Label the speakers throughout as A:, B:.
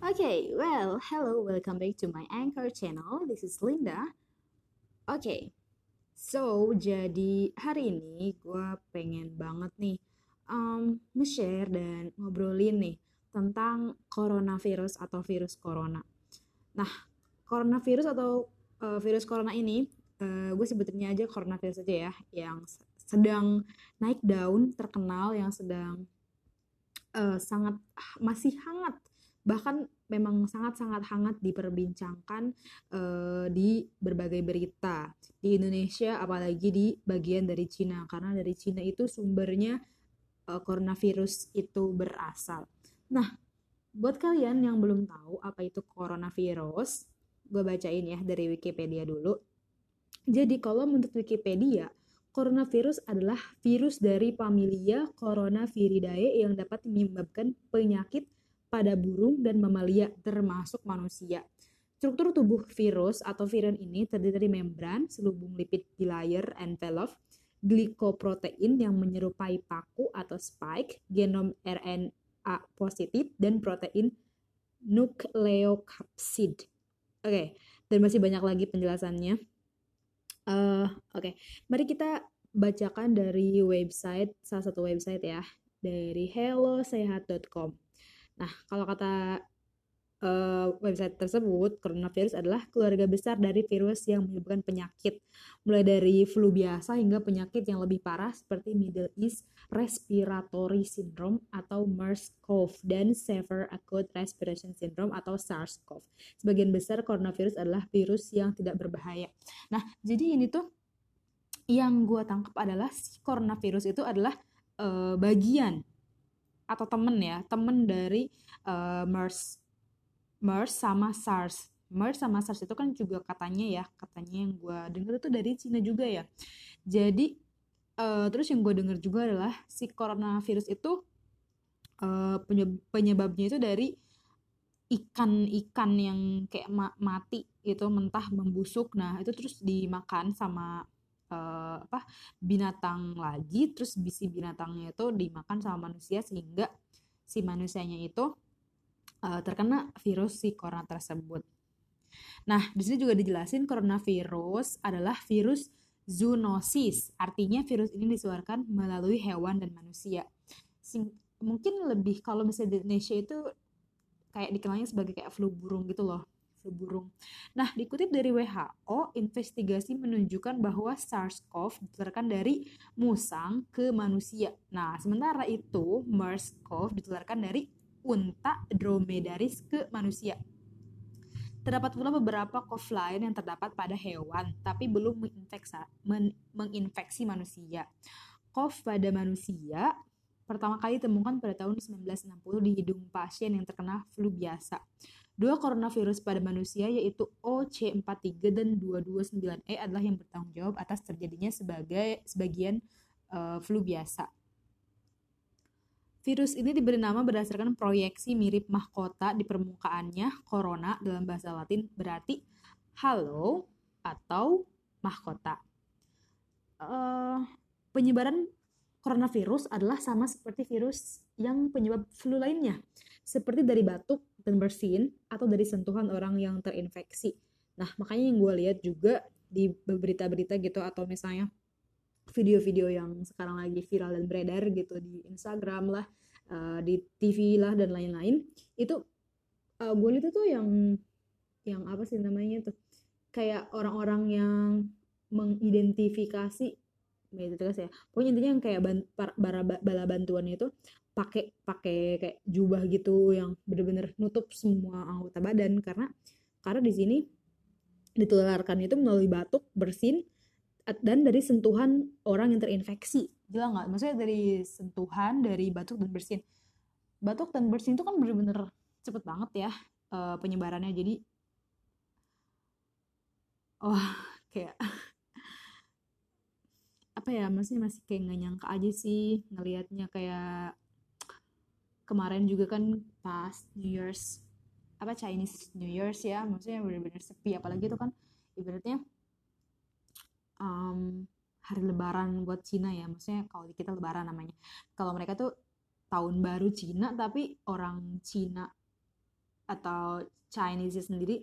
A: Okay, well, hello, welcome back to my Anchor channel. This is Linda. Okay, so jadi hari ini gue pengen banget nih um, nge-share dan ngobrolin nih tentang coronavirus atau virus corona. Nah, coronavirus atau uh, virus corona ini, uh, gue sebutinnya aja coronavirus aja ya, yang sedang naik daun, terkenal, yang sedang uh, sangat masih hangat bahkan memang sangat-sangat hangat diperbincangkan uh, di berbagai berita di Indonesia apalagi di bagian dari Cina karena dari Cina itu sumbernya uh, coronavirus itu berasal. Nah, buat kalian yang belum tahu apa itu coronavirus, gue bacain ya dari Wikipedia dulu. Jadi kalau menurut Wikipedia, coronavirus adalah virus dari familia Coronaviridae yang dapat menyebabkan penyakit pada burung dan mamalia termasuk manusia. Struktur tubuh virus atau virion ini terdiri dari membran, selubung lipid bilayer envelope, glikoprotein yang menyerupai paku atau spike, genom RNA positif, dan protein nukleokapsid. Oke, okay, dan masih banyak lagi penjelasannya. Uh, Oke, okay. mari kita bacakan dari website, salah satu website ya, dari hellosehat.com. Nah, kalau kata uh, website tersebut, coronavirus adalah keluarga besar dari virus yang menyebabkan penyakit, mulai dari flu biasa hingga penyakit yang lebih parah seperti Middle East Respiratory Syndrome atau MERS-CoV dan Severe Acute Respiration Syndrome atau SARS-CoV. Sebagian besar coronavirus adalah virus yang tidak berbahaya. Nah, jadi ini tuh yang gue tangkap adalah si coronavirus itu adalah uh, bagian atau temen ya temen dari uh, MERS MERS sama SARS. MERS sama SARS itu kan juga katanya ya katanya yang gue denger itu dari Cina juga ya. Jadi uh, terus yang gue denger juga adalah si coronavirus itu uh, penyebabnya itu dari ikan-ikan yang kayak ma mati itu mentah membusuk. Nah itu terus dimakan sama uh, apa binatang lagi terus bisi binatangnya itu dimakan sama manusia sehingga si manusianya itu uh, terkena virus si corona tersebut. Nah, di sini juga dijelasin coronavirus adalah virus zoonosis. Artinya virus ini disuarkan melalui hewan dan manusia. Sing mungkin lebih kalau misalnya di Indonesia itu kayak dikenalnya sebagai kayak flu burung gitu loh burung. Nah, dikutip dari WHO, investigasi menunjukkan bahwa SARS-CoV ditularkan dari musang ke manusia. Nah, sementara itu MERS-CoV ditularkan dari unta dromedaris ke manusia. Terdapat pula beberapa CoV lain yang terdapat pada hewan, tapi belum men menginfeksi manusia. CoV pada manusia pertama kali ditemukan pada tahun 1960 di hidung pasien yang terkena flu biasa. Dua coronavirus pada manusia yaitu OC43 dan 229E adalah yang bertanggung jawab atas terjadinya sebagai sebagian uh, flu biasa. Virus ini diberi nama berdasarkan proyeksi mirip mahkota di permukaannya, corona dalam bahasa Latin berarti halo atau mahkota. Uh, penyebaran coronavirus adalah sama seperti virus yang penyebab flu lainnya, seperti dari batuk dan bersin atau dari sentuhan orang yang terinfeksi. Nah, makanya yang gue lihat juga di berita-berita gitu atau misalnya video-video yang sekarang lagi viral dan beredar gitu di Instagram lah, uh, di TV lah dan lain-lain, itu eh, gue lihat tuh yang yang apa sih namanya tuh kayak orang-orang yang mengidentifikasi meditasi ya. Pokoknya intinya yang kayak ban, bala, bantuan itu pakai pakai kayak jubah gitu yang bener-bener nutup semua anggota badan. Karena karena di sini ditularkan itu melalui batuk bersin dan dari sentuhan orang yang terinfeksi. Gila nggak? Maksudnya dari sentuhan dari batuk dan bersin. Batuk dan bersin itu kan bener-bener cepet banget ya uh, penyebarannya. Jadi oh kayak apa ya maksudnya masih kayak nggak nyangka aja sih ngelihatnya kayak kemarin juga kan pas New Year's apa Chinese New Year's ya maksudnya benar-benar sepi apalagi itu kan ibaratnya um, hari Lebaran buat Cina ya maksudnya kalau kita Lebaran namanya. Kalau mereka tuh tahun baru Cina tapi orang Cina atau Chinese sendiri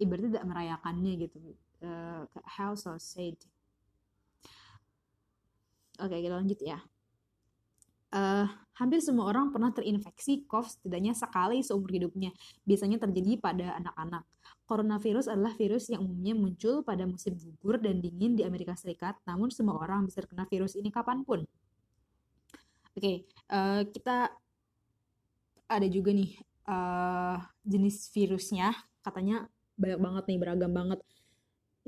A: ibaratnya tidak merayakannya gitu uh, how so said oke kita lanjut ya uh, hampir semua orang pernah terinfeksi COVID setidaknya sekali seumur hidupnya. Biasanya terjadi pada anak-anak. Coronavirus adalah virus yang umumnya muncul pada musim gugur dan dingin di Amerika Serikat, namun semua orang bisa terkena virus ini kapan pun. Oke, okay, uh, kita ada juga nih uh, jenis virusnya, katanya banyak banget nih, beragam banget.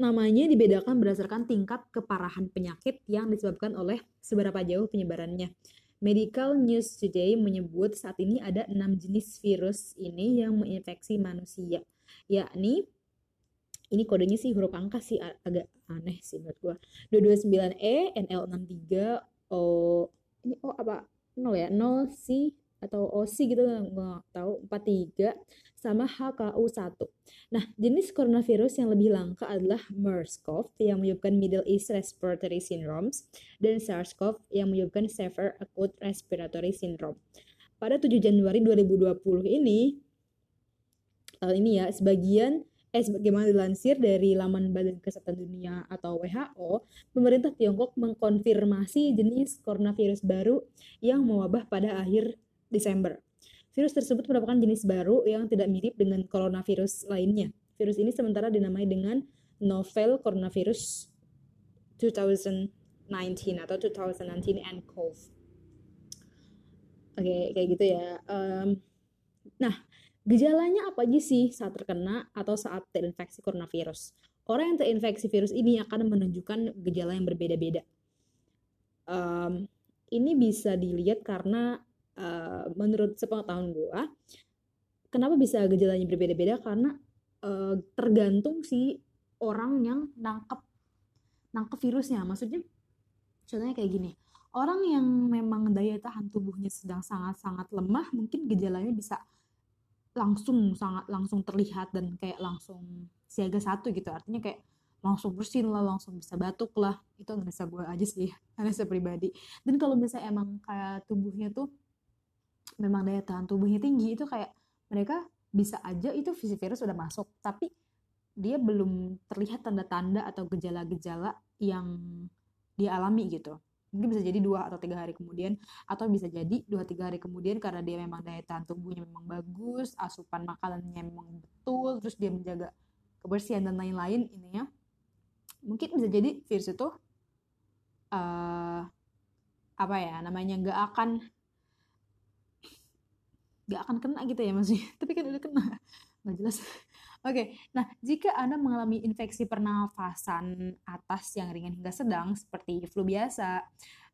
A: Namanya dibedakan berdasarkan tingkat keparahan penyakit yang disebabkan oleh seberapa jauh penyebarannya. Medical News Today menyebut saat ini ada enam jenis virus ini yang menginfeksi manusia, yakni ini kodenya sih huruf angka sih agak aneh sih menurut gua. 229E, NL63, O ini O apa? 0 ya? 0 C atau OC gitu nggak tahu 43 sama HKU1. Nah, jenis coronavirus yang lebih langka adalah MERS-CoV yang menyebabkan Middle East Respiratory Syndromes dan SARS-CoV yang menyebabkan Severe Acute Respiratory Syndrome. Pada 7 Januari 2020 ini tahun ini ya, sebagian eh sebagaimana dilansir dari laman Badan Kesehatan Dunia atau WHO, pemerintah Tiongkok mengkonfirmasi jenis coronavirus baru yang mewabah pada akhir Desember. Virus tersebut merupakan jenis baru yang tidak mirip dengan coronavirus lainnya. Virus ini sementara dinamai dengan novel coronavirus 2019 atau 2019 nCoV. Oke, okay, kayak gitu ya. Um, nah, gejalanya apa aja sih saat terkena atau saat terinfeksi coronavirus? Orang yang terinfeksi virus ini akan menunjukkan gejala yang berbeda-beda. Um, ini bisa dilihat karena uh, menurut sepengetahuan gue kenapa bisa gejalanya berbeda-beda? Karena uh, tergantung si orang yang nangkep nangkep virusnya. Maksudnya contohnya kayak gini orang yang memang daya tahan tubuhnya sedang sangat-sangat lemah mungkin gejalanya bisa langsung sangat langsung terlihat dan kayak langsung siaga satu gitu. Artinya kayak langsung bersin lah langsung bisa batuk lah. Itu analisa gue aja sih analisa pribadi. Dan kalau misalnya emang kayak tubuhnya tuh memang daya tahan tubuhnya tinggi itu kayak mereka bisa aja itu virus sudah masuk tapi dia belum terlihat tanda-tanda atau gejala-gejala yang dia alami gitu. Mungkin bisa jadi dua atau tiga hari kemudian atau bisa jadi dua tiga hari kemudian karena dia memang daya tahan tubuhnya memang bagus asupan makanannya memang betul terus dia menjaga kebersihan dan lain-lain ini ya mungkin bisa jadi virus itu uh, apa ya namanya nggak akan gak akan kena gitu ya maksudnya. Tapi kan udah kena. Nggak jelas. Oke nah jika anda mengalami infeksi pernafasan atas yang ringan hingga sedang seperti flu biasa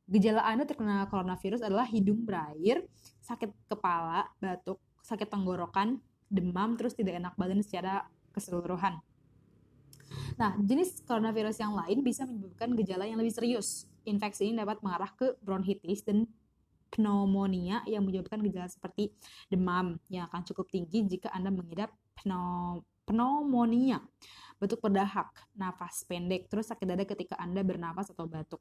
A: gejala anda terkena coronavirus adalah hidung berair sakit kepala batuk sakit tenggorokan demam terus tidak enak badan secara keseluruhan. Nah, jenis coronavirus yang lain bisa menyebabkan gejala yang lebih serius. Infeksi ini dapat mengarah ke bronkitis dan pneumonia yang menyebabkan gejala seperti demam yang akan cukup tinggi jika Anda mengidap pneumonia, batuk berdahak, nafas pendek, terus sakit dada ketika Anda bernafas atau batuk.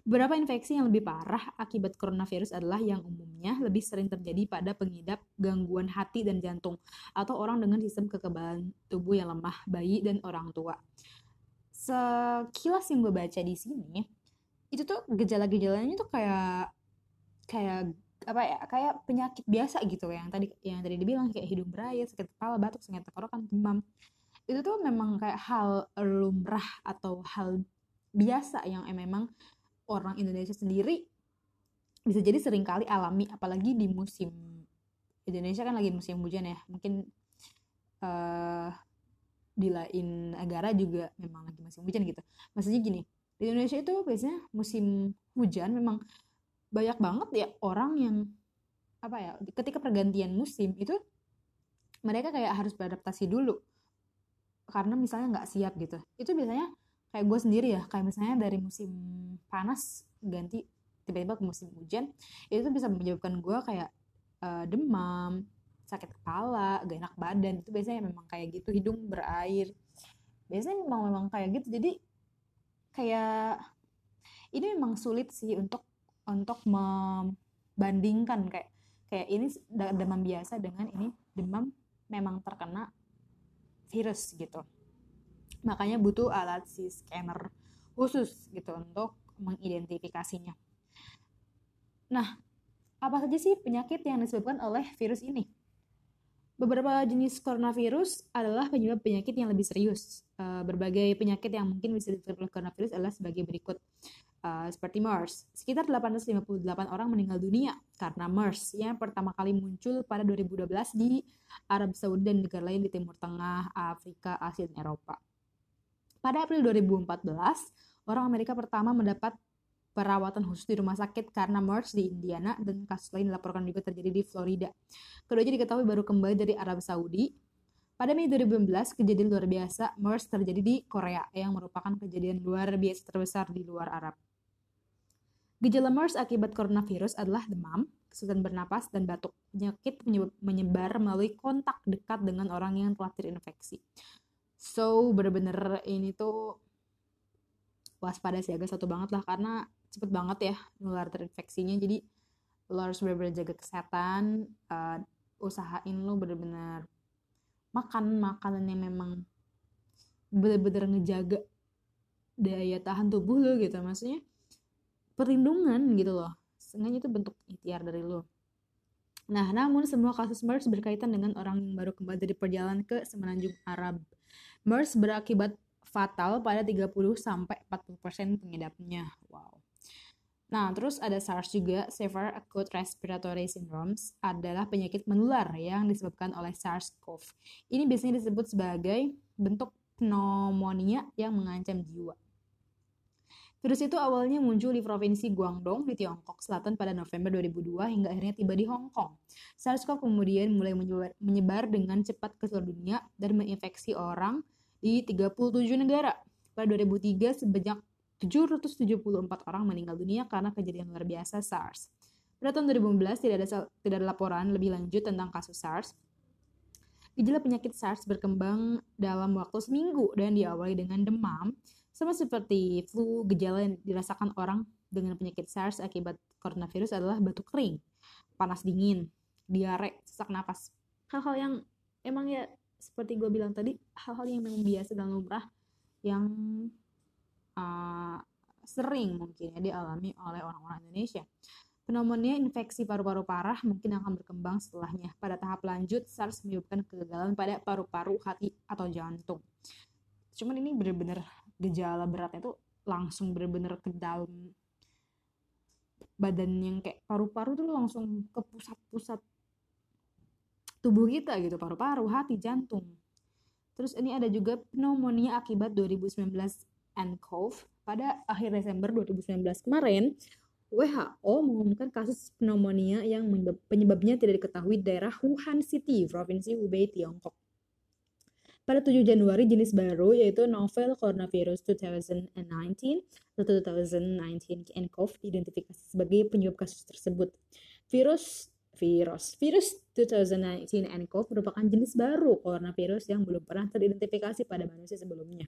A: Beberapa infeksi yang lebih parah akibat coronavirus adalah yang umumnya lebih sering terjadi pada pengidap gangguan hati dan jantung atau orang dengan sistem kekebalan tubuh yang lemah, bayi dan orang tua. Sekilas yang gue baca di sini, itu tuh gejala-gejalanya tuh kayak kayak apa ya kayak penyakit biasa gitu yang tadi yang tadi dibilang kayak hidung berair sakit kepala batuk sakit tenggorokan demam. Itu tuh memang kayak hal lumrah atau hal biasa yang memang orang Indonesia sendiri bisa jadi sering kali alami apalagi di musim Indonesia kan lagi musim hujan ya mungkin uh, di lain negara juga memang lagi musim hujan gitu. Maksudnya gini di Indonesia itu biasanya musim hujan memang banyak banget ya orang yang apa ya ketika pergantian musim itu mereka kayak harus beradaptasi dulu. Karena misalnya nggak siap gitu. Itu biasanya kayak gue sendiri ya kayak misalnya dari musim panas ganti tiba-tiba ke musim hujan itu bisa menyebabkan gue kayak uh, demam sakit kepala gak enak badan. Itu biasanya memang kayak gitu hidung berair. Biasanya memang memang kayak gitu. Jadi kayak ini memang sulit sih untuk untuk membandingkan kayak kayak ini demam biasa dengan ini demam memang terkena virus gitu. Makanya butuh alat si scanner khusus gitu untuk mengidentifikasinya. Nah apa saja sih penyakit yang disebabkan oleh virus ini Beberapa jenis coronavirus adalah penyebab penyakit yang lebih serius. Uh, berbagai penyakit yang mungkin bisa disebabkan oleh coronavirus adalah sebagai berikut. Uh, seperti MERS. Sekitar 858 orang meninggal dunia karena MERS yang pertama kali muncul pada 2012 di Arab Saudi dan negara lain di Timur Tengah, Afrika, Asia, dan Eropa. Pada April 2014, orang Amerika pertama mendapat perawatan khusus di rumah sakit karena MERS di Indiana dan kasus lain dilaporkan juga terjadi di Florida. Keduanya diketahui baru kembali dari Arab Saudi. Pada Mei 2015, kejadian luar biasa MERS terjadi di Korea yang merupakan kejadian luar biasa terbesar di luar Arab. Gejala MERS akibat coronavirus adalah demam, kesulitan bernapas, dan batuk. Penyakit menyebar melalui kontak dekat dengan orang yang telah terinfeksi. So, bener-bener ini tuh waspada sih agak satu banget lah karena cepet banget ya nular terinfeksinya. Jadi lo harus bener-bener jaga kesehatan uh, usahain lo bener-bener makan makanan yang memang bener-bener ngejaga daya tahan tubuh lo gitu. Maksudnya perlindungan gitu loh. Sengaja itu bentuk ikhtiar dari lo. Nah, namun semua kasus MERS berkaitan dengan orang yang baru kembali dari perjalanan ke Semenanjung Arab. MERS berakibat fatal pada 30 sampai 40% pengidapnya. Wow. Nah, terus ada SARS juga, Severe Acute Respiratory Syndrome, adalah penyakit menular yang disebabkan oleh SARS-CoV. Ini biasanya disebut sebagai bentuk pneumonia yang mengancam jiwa. Virus itu awalnya muncul di provinsi Guangdong di Tiongkok Selatan pada November 2002 hingga akhirnya tiba di Hong Kong. SARS-CoV kemudian mulai menyebar dengan cepat ke seluruh dunia dan menginfeksi orang di 37 negara. Pada 2003 sebanyak 774 orang meninggal dunia karena kejadian luar biasa SARS. Pada tahun 2015 tidak ada tidak ada laporan lebih lanjut tentang kasus SARS. Gejala penyakit SARS berkembang dalam waktu seminggu dan diawali dengan demam, sama seperti flu. Gejala yang dirasakan orang dengan penyakit SARS akibat coronavirus adalah batuk kering, panas dingin, diare, sesak napas. Hal-hal yang emang ya seperti gue bilang tadi, hal-hal yang memang biasa dan lumrah yang uh, sering mungkin ya dialami oleh orang-orang Indonesia. Pneumonia infeksi paru-paru parah mungkin akan berkembang setelahnya. Pada tahap lanjut, SARS menyebabkan kegagalan pada paru-paru, hati, atau jantung. Cuman ini benar-benar gejala beratnya itu langsung benar-benar ke dalam badan yang kayak paru-paru tuh langsung ke pusat-pusat tubuh kita gitu, paru-paru, hati, jantung. Terus ini ada juga pneumonia akibat 2019 nCoV pada akhir Desember 2019 kemarin, WHO mengumumkan kasus pneumonia yang penyebabnya tidak diketahui di daerah Wuhan City, Provinsi Hubei, Tiongkok. Pada 7 Januari, jenis baru yaitu novel coronavirus 2019 atau 2019 nCoV diidentifikasi sebagai penyebab kasus tersebut. Virus virus virus 2019 nCoV merupakan jenis baru coronavirus yang belum pernah teridentifikasi pada manusia sebelumnya.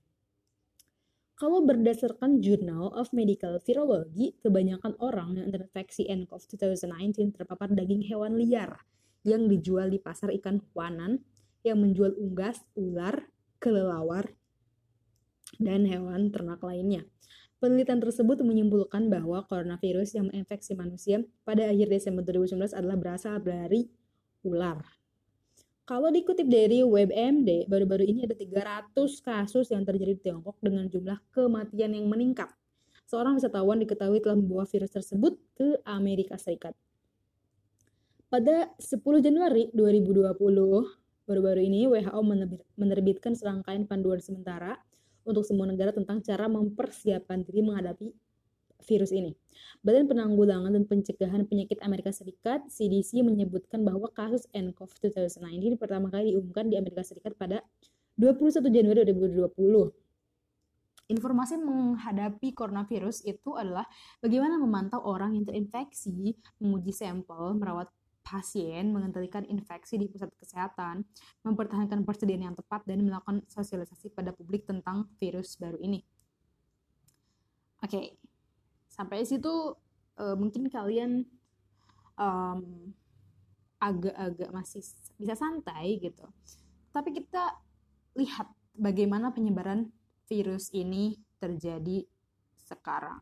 A: Kalau berdasarkan Journal of Medical Virology, kebanyakan orang yang terinfeksi nCoV 2019 terpapar daging hewan liar yang dijual di pasar ikan Huanan yang menjual unggas, ular, kelelawar, dan hewan ternak lainnya. Penelitian tersebut menyimpulkan bahwa coronavirus yang menginfeksi manusia pada akhir Desember 2019 adalah berasal dari ular. Kalau dikutip dari WebMD, baru-baru ini ada 300 kasus yang terjadi di Tiongkok dengan jumlah kematian yang meningkat. Seorang wisatawan diketahui telah membawa virus tersebut ke Amerika Serikat. Pada 10 Januari 2020, baru-baru ini WHO menerbitkan serangkaian panduan sementara untuk semua negara tentang cara mempersiapkan diri menghadapi virus ini. Badan Penanggulangan dan Pencegahan Penyakit Amerika Serikat (CDC) menyebutkan bahwa kasus nCoV 2019 pertama kali diumumkan di Amerika Serikat pada 21 Januari 2020. Informasi menghadapi coronavirus itu adalah bagaimana memantau orang yang terinfeksi, menguji sampel, merawat pasien, mengendalikan infeksi di pusat kesehatan, mempertahankan persediaan yang tepat, dan melakukan sosialisasi pada publik tentang virus baru ini. Oke, okay sampai situ uh, mungkin kalian um, agak-agak masih bisa santai gitu. Tapi kita lihat bagaimana penyebaran virus ini terjadi sekarang.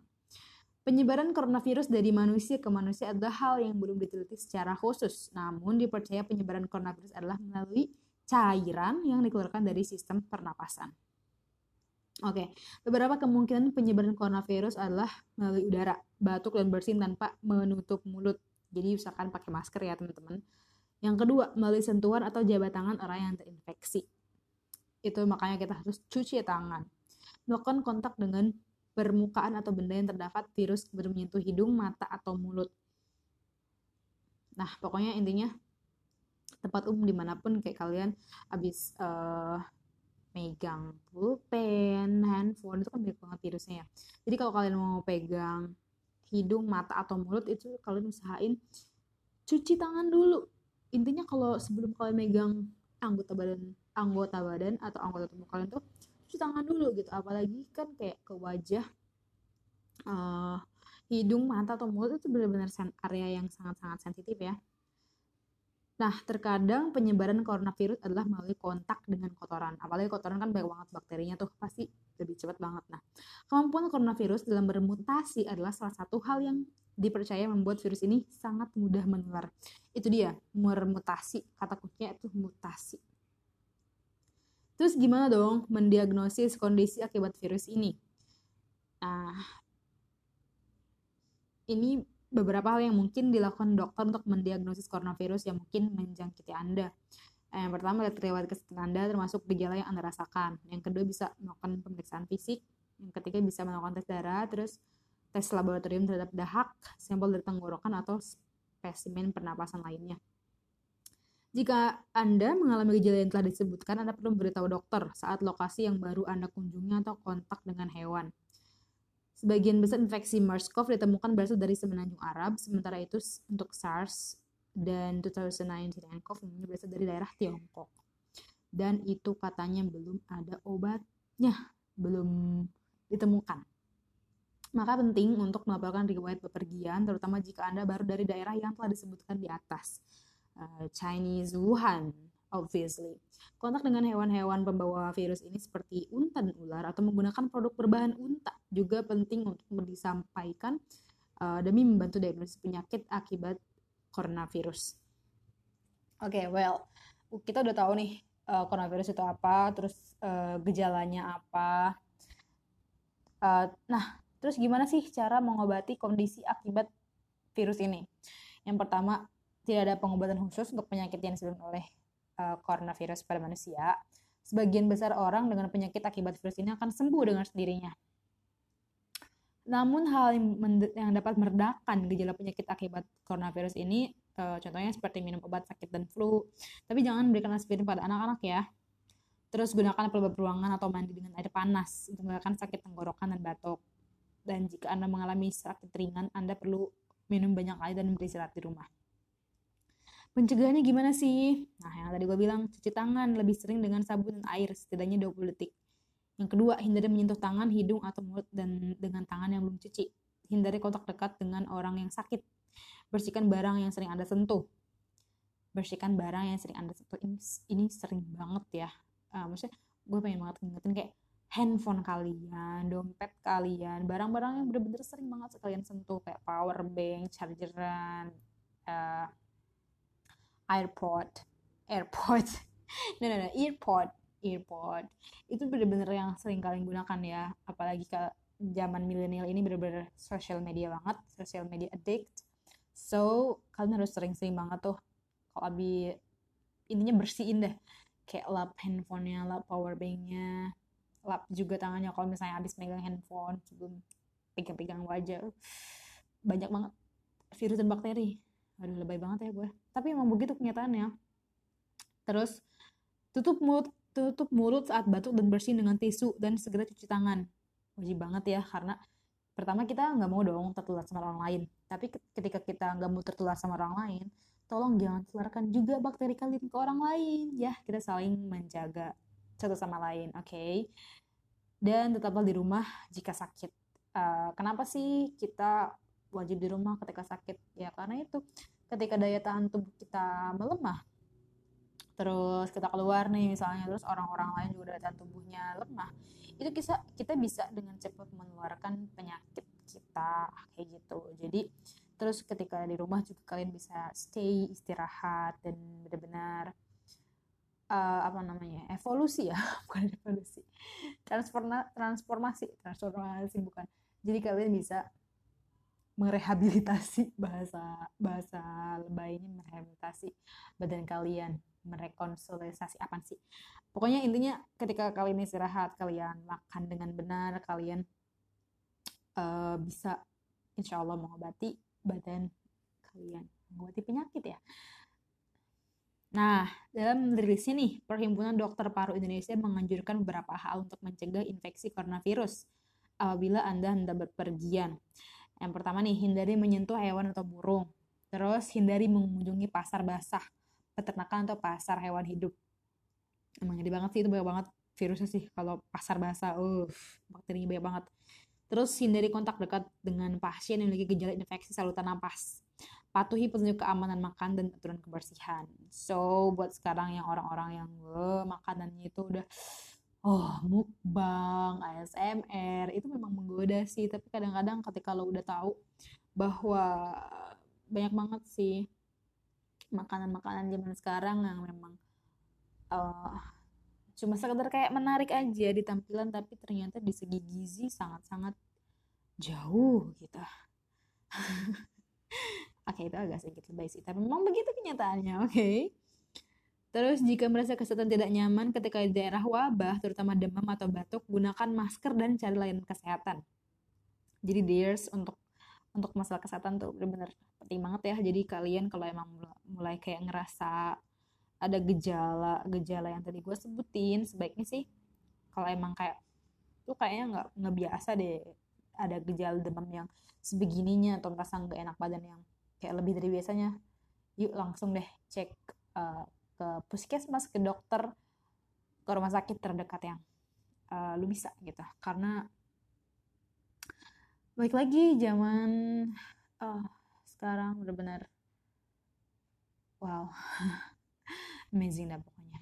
A: Penyebaran coronavirus dari manusia ke manusia adalah hal yang belum diteliti secara khusus. Namun dipercaya penyebaran coronavirus adalah melalui cairan yang dikeluarkan dari sistem pernapasan. Oke, beberapa kemungkinan penyebaran coronavirus adalah melalui udara, batuk dan bersin tanpa menutup mulut. Jadi usahakan pakai masker ya teman-teman. Yang kedua, melalui sentuhan atau jabat tangan orang yang terinfeksi. Itu makanya kita harus cuci tangan. Melakukan kontak dengan permukaan atau benda yang terdapat virus menyentuh hidung, mata, atau mulut. Nah, pokoknya intinya tempat umum di mana pun kayak kalian habis uh, megang pulpen, handphone itu kan banyak banget virusnya ya. Jadi kalau kalian mau pegang hidung, mata atau mulut itu kalian usahain cuci tangan dulu. Intinya kalau sebelum kalian megang anggota badan anggota badan atau anggota tubuh kalian tuh cuci tangan dulu gitu. Apalagi kan kayak ke wajah uh, hidung, mata atau mulut itu benar-benar area yang sangat-sangat sensitif ya. Nah, terkadang penyebaran coronavirus adalah melalui kontak dengan kotoran. Apalagi kotoran kan banyak banget bakterinya tuh, pasti lebih cepat banget. Nah, kemampuan coronavirus dalam bermutasi adalah salah satu hal yang dipercaya membuat virus ini sangat mudah menular. Itu dia, bermutasi. Kata kuncinya itu mutasi. Terus gimana dong mendiagnosis kondisi akibat virus ini? Nah, ini beberapa hal yang mungkin dilakukan dokter untuk mendiagnosis coronavirus yang mungkin menjangkiti Anda. Yang pertama, lihat riwayat kesehatan Anda termasuk gejala yang Anda rasakan. Yang kedua, bisa melakukan pemeriksaan fisik. Yang ketiga, bisa melakukan tes darah, terus tes laboratorium terhadap dahak, sampel dari tenggorokan, atau spesimen pernapasan lainnya. Jika Anda mengalami gejala yang telah disebutkan, Anda perlu memberitahu dokter saat lokasi yang baru Anda kunjungi atau kontak dengan hewan. Sebagian besar infeksi MERS-CoV ditemukan berasal dari semenanjung Arab, sementara itu untuk SARS dan 2019 nCoV umumnya berasal dari daerah Tiongkok. Dan itu katanya belum ada obatnya, belum ditemukan. Maka penting untuk melaporkan riwayat bepergian, terutama jika Anda baru dari daerah yang telah disebutkan di atas. Uh, Chinese Wuhan, obviously. Kontak dengan hewan-hewan pembawa virus ini seperti unta dan ular atau menggunakan produk berbahan unta juga penting untuk disampaikan uh, demi membantu diagnosis penyakit akibat coronavirus. Oke, okay, well, kita udah tahu nih uh, coronavirus itu apa, terus uh, gejalanya apa. Uh, nah, terus gimana sih cara mengobati kondisi akibat virus ini? Yang pertama, tidak ada pengobatan khusus untuk penyakit yang disebut oleh uh, coronavirus pada manusia, sebagian besar orang dengan penyakit akibat virus ini akan sembuh dengan sendirinya. Namun hal yang dapat meredakan gejala penyakit akibat coronavirus ini, uh, contohnya seperti minum obat sakit dan flu, tapi jangan berikan aspirin pada anak-anak ya. Terus gunakan pelembab ruangan atau mandi dengan air panas untuk mengeluarkan sakit tenggorokan dan batuk. Dan jika Anda mengalami sakit ringan, Anda perlu minum banyak air dan beristirahat di rumah. Pencegahannya gimana sih? Nah, yang tadi gue bilang, cuci tangan lebih sering dengan sabun dan air setidaknya 20 detik. Yang kedua, hindari menyentuh tangan, hidung, atau mulut dan dengan tangan yang belum cuci. Hindari kontak dekat dengan orang yang sakit. Bersihkan barang yang sering Anda sentuh. Bersihkan barang yang sering Anda sentuh. Ini, ini sering banget ya. Uh, maksudnya, gue pengen banget ngingetin kayak handphone kalian, dompet kalian, barang-barang yang bener-bener sering banget sekalian sentuh kayak power bank, chargeran, uh, airport. Airport. No no no. Earpod earpod itu bener-bener yang sering kalian gunakan ya. Apalagi ke zaman milenial ini bener-bener social media banget. Social media addict. So kalian harus sering-sering banget tuh. Kalau abi intinya bersihin deh. Kayak lap handphonenya lap power banknya lap juga tangannya. Kalau misalnya habis megang handphone sebelum pegang-pegang wajah banyak banget. Virus dan bakteri. Aduh lebay banget ya gue tapi emang begitu kenyataannya. Terus tutup mulut tutup mulut saat batuk dan bersin dengan tisu dan segera cuci tangan. Wajib banget ya karena pertama kita nggak mau dong tertular sama orang lain. Tapi ketika kita nggak mau tertular sama orang lain tolong jangan tularkan juga bakteri kalian ke orang lain. Ya kita saling menjaga satu sama lain oke? Okay? dan tetaplah di rumah jika sakit. Uh, kenapa sih kita wajib di rumah ketika sakit? Ya karena itu ketika daya tahan tubuh kita melemah terus kita keluar nih misalnya terus orang-orang lain juga daya tahan tubuhnya lemah itu kita kita bisa dengan cepat menularkan penyakit kita kayak gitu. Jadi terus ketika di rumah juga kalian bisa stay istirahat dan benar-benar uh, apa namanya evolusi ya bukan evolusi. Transforma transformasi transformasi bukan. Jadi kalian bisa merehabilitasi bahasa bahasa lebaynya merehabilitasi badan kalian merekonsolidasi apa sih pokoknya intinya ketika kalian istirahat kalian makan dengan benar kalian uh, bisa insya Allah mengobati badan kalian mengobati penyakit ya Nah, dalam rilisnya nih, Perhimpunan Dokter Paru Indonesia menganjurkan beberapa hal untuk mencegah infeksi coronavirus apabila Anda hendak berpergian. Yang pertama nih, hindari menyentuh hewan atau burung. Terus, hindari mengunjungi pasar basah, peternakan atau pasar hewan hidup. Emang gede banget sih, itu banyak banget virusnya sih kalau pasar basah. Uh, bakterinya banyak banget. Terus, hindari kontak dekat dengan pasien yang memiliki gejala infeksi saluran napas patuhi petunjuk keamanan makan dan aturan kebersihan. So buat sekarang yang orang-orang yang uh, makanannya itu udah oh mukbang, ASMR itu memang menggoda sih. Tapi kadang-kadang ketika lo udah tahu bahwa banyak banget sih makanan-makanan zaman sekarang yang memang uh, cuma sekedar kayak menarik aja di tampilan tapi ternyata di segi gizi sangat-sangat jauh gitu. Oke, itu agak sedikit lebay sih, tapi memang begitu kenyataannya, oke? Okay? Terus jika merasa kesehatan tidak nyaman ketika di daerah wabah, terutama demam atau batuk, gunakan masker dan cari layanan kesehatan. Jadi dears untuk untuk masalah kesehatan tuh benar-benar penting banget ya. Jadi kalian kalau emang mulai kayak ngerasa ada gejala gejala yang tadi gue sebutin, sebaiknya sih kalau emang kayak lu kayaknya nggak nggak biasa deh ada gejala demam yang sebegininya atau merasa nggak enak badan yang kayak lebih dari biasanya yuk langsung deh cek uh, ke puskesmas ke dokter ke rumah sakit terdekat yang uh, lu bisa gitu. Karena baik lagi zaman uh, sekarang benar-benar wow amazing dah pokoknya.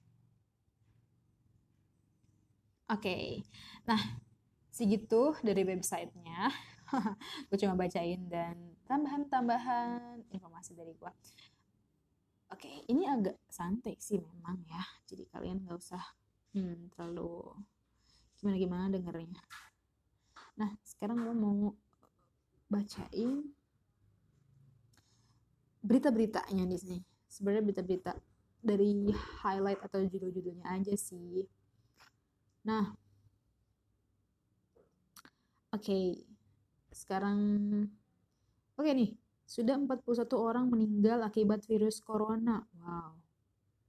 A: Oke okay. nah segitu dari websitenya. Gue cuma bacain dan tambahan-tambahan informasi dari gue oke ini agak santai sih memang ya. Jadi kalian nggak usah hmm, terlalu gimana gimana dengernya. Nah sekarang gue mau bacain berita-beritanya di sini. Sebenarnya berita-berita dari highlight atau judul-judulnya aja sih. Nah oke okay sekarang oke nih sudah 41 orang meninggal akibat virus corona. Wow.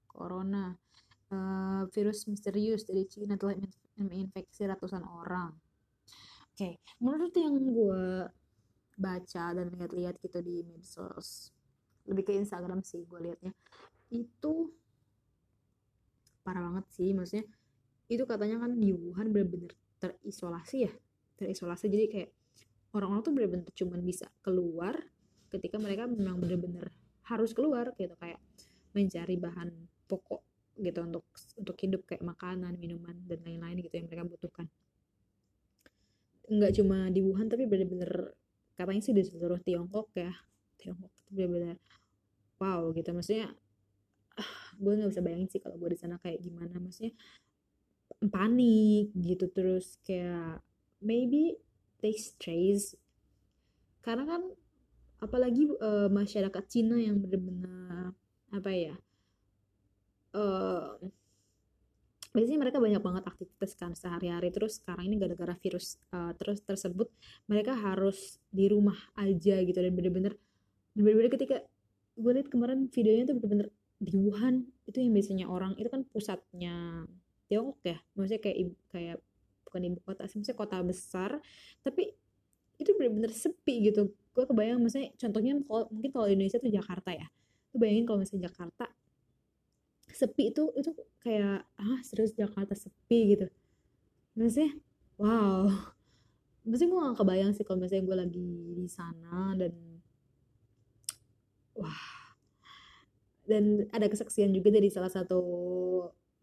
A: Corona. Uh, virus misterius dari Cina telah menginfeksi ratusan orang. Oke menurut yang gue baca dan lihat-lihat gitu di medsos lebih ke Instagram sih gue liatnya itu parah banget sih maksudnya itu katanya kan di Wuhan benar-benar terisolasi ya terisolasi. Jadi kayak orang-orang tuh bener-bener cuman bisa keluar ketika mereka memang bener-bener harus keluar gitu kayak mencari bahan pokok gitu untuk untuk hidup kayak makanan, minuman dan lain-lain gitu yang mereka butuhkan. Nggak cuma di Wuhan tapi bener-bener katanya sih di seluruh Tiongkok ya. Tiongkok itu bener-bener wow gitu maksudnya ah, gue nggak bisa bayangin sih kalau gue di sana kayak gimana maksudnya panik gitu terus kayak maybe takes trace karena kan apalagi uh, masyarakat Cina yang benar-benar apa ya uh, biasanya mereka banyak banget aktivitas kan sehari-hari. Terus sekarang ini gara-gara virus uh, terus tersebut mereka harus di rumah aja gitu. Dan bener-bener bener-bener ketika gue lihat kemarin videonya tuh bener-bener di Wuhan itu yang biasanya orang itu kan pusatnya Tiongkok ya. Maksudnya kayak kayak bukan ibu kota sih maksudnya kota besar. Tapi itu bener-bener sepi gitu gue kebayang maksudnya contohnya kalau mungkin kalau Indonesia tuh Jakarta ya. Lu bayangin kalau misalnya Jakarta sepi itu itu kayak ah serius Jakarta sepi gitu. Maksudnya wow. Maksudnya gue gak kebayang sih kalau misalnya gue lagi di sana dan wah. Dan ada kesaksian juga dari salah satu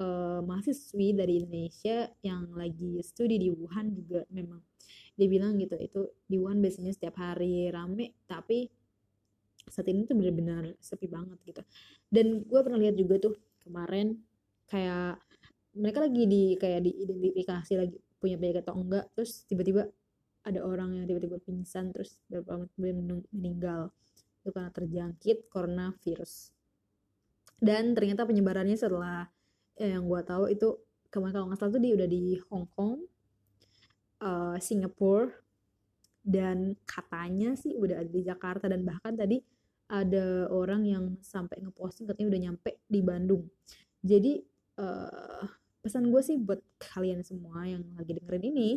A: uh, mahasiswi dari Indonesia yang lagi studi di Wuhan juga memang. Dia bilang gitu itu di Wuhan biasanya setiap hari rame tapi saat ini tuh benar-benar sepi banget gitu. Dan gue pernah lihat juga tuh kemarin kayak mereka lagi di kayak diidentifikasi lagi punya penyakit atau enggak terus tiba-tiba ada orang yang tiba-tiba pingsan terus beberapa menit kemudian meninggal itu karena terjangkit coronavirus. Dan ternyata penyebarannya setelah yang gue tahu itu kemarin kalau nggak salah tuh dia udah di Hong Kong uh, Singapura dan katanya sih udah ada di Jakarta. Dan bahkan tadi ada orang yang sampai ngeposting katanya udah nyampe di Bandung. Jadi uh, pesan gue sih buat kalian semua yang lagi dengerin ini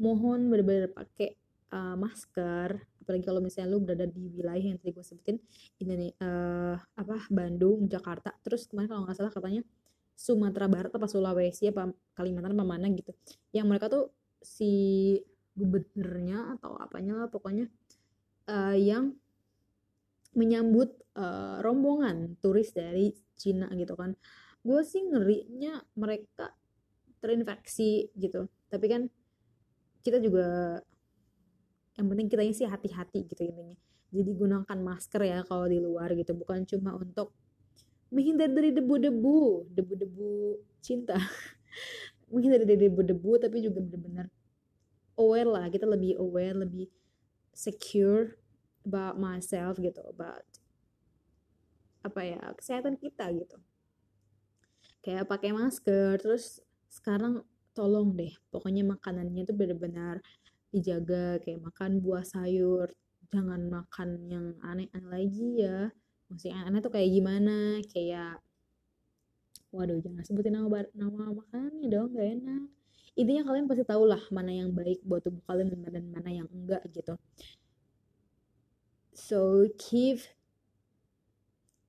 A: mohon benar-benar pakai uh, masker apalagi kalau misalnya lu berada di wilayah yang tadi gue sebutin ini uh, apa Bandung Jakarta terus kemarin kalau nggak salah katanya Sumatera Barat apa Sulawesi apa Kalimantan apa mana gitu yang mereka tuh si gubernurnya atau apanya lah pokoknya uh, yang menyambut uh, rombongan turis dari Cina gitu kan. Gue sih ngerinya mereka terinfeksi gitu tapi kan kita juga yang penting kita sih hati-hati gitu intinya. Jadi gunakan masker ya kalau di luar gitu. Bukan cuma untuk menghindar dari debu-debu debu-debu cinta. Menghindar dari debu-debu tapi juga benar-benar aware lah. Kita lebih aware lebih secure about myself gitu about apa ya kesehatan kita gitu. Kayak pakai masker terus sekarang tolong deh pokoknya makanannya tuh benar-benar dijaga kayak makan buah sayur jangan makan yang aneh-aneh lagi ya. Maksudnya aneh tuh kayak gimana? Kayak waduh jangan sebutin nama nama makanannya dong gak enak. Intinya kalian pasti tahu lah mana yang baik buat tubuh kalian dan mana yang enggak gitu. So keep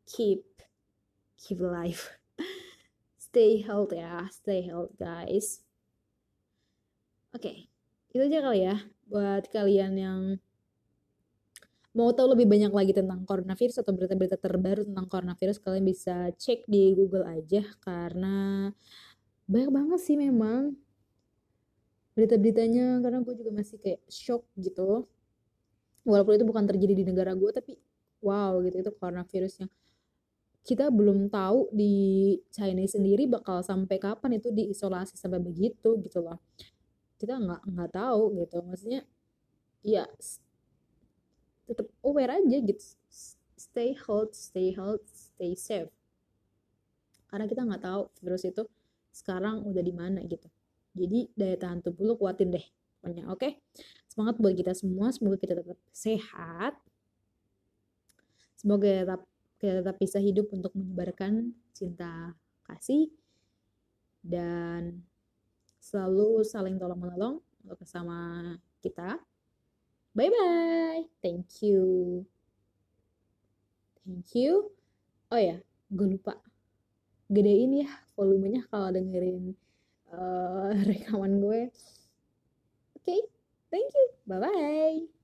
A: keep keep alive. Stay healthy ya stay healthy guys. Oke. okay, itu aja kali ya buat kalian yang mau tahu lebih banyak lagi tentang coronavirus atau berita-berita terbaru tentang coronavirus kalian bisa cek di Google aja karena banyak banget sih memang berita-beritanya. Karena gue juga masih kayak shock gitu. Walaupun itu bukan terjadi di negara gue tapi wow gitu itu coronavirusnya kita belum tahu di China sendiri bakal sampai kapan itu diisolasi sampai begitu gitu loh kita nggak nggak tahu gitu. Maksudnya ya tetap aware aja gitu. Stay healthy stay healthy stay safe. Karena kita nggak tahu virus itu sekarang udah di mana gitu. Jadi daya tahan tubuh lo kuatin deh pokoknya oke? Okay? semangat buat kita semua semoga kita tetap sehat. Semoga tetap kita tetap bisa hidup untuk menyebarkan cinta kasih dan selalu saling tolong menolong bersama kita. Bye bye thank you. Thank you. Oh ya gue lupa. Gedein ya volumenya kalau dengerin uh, rekaman gue. Okay, thank you. Bye bye.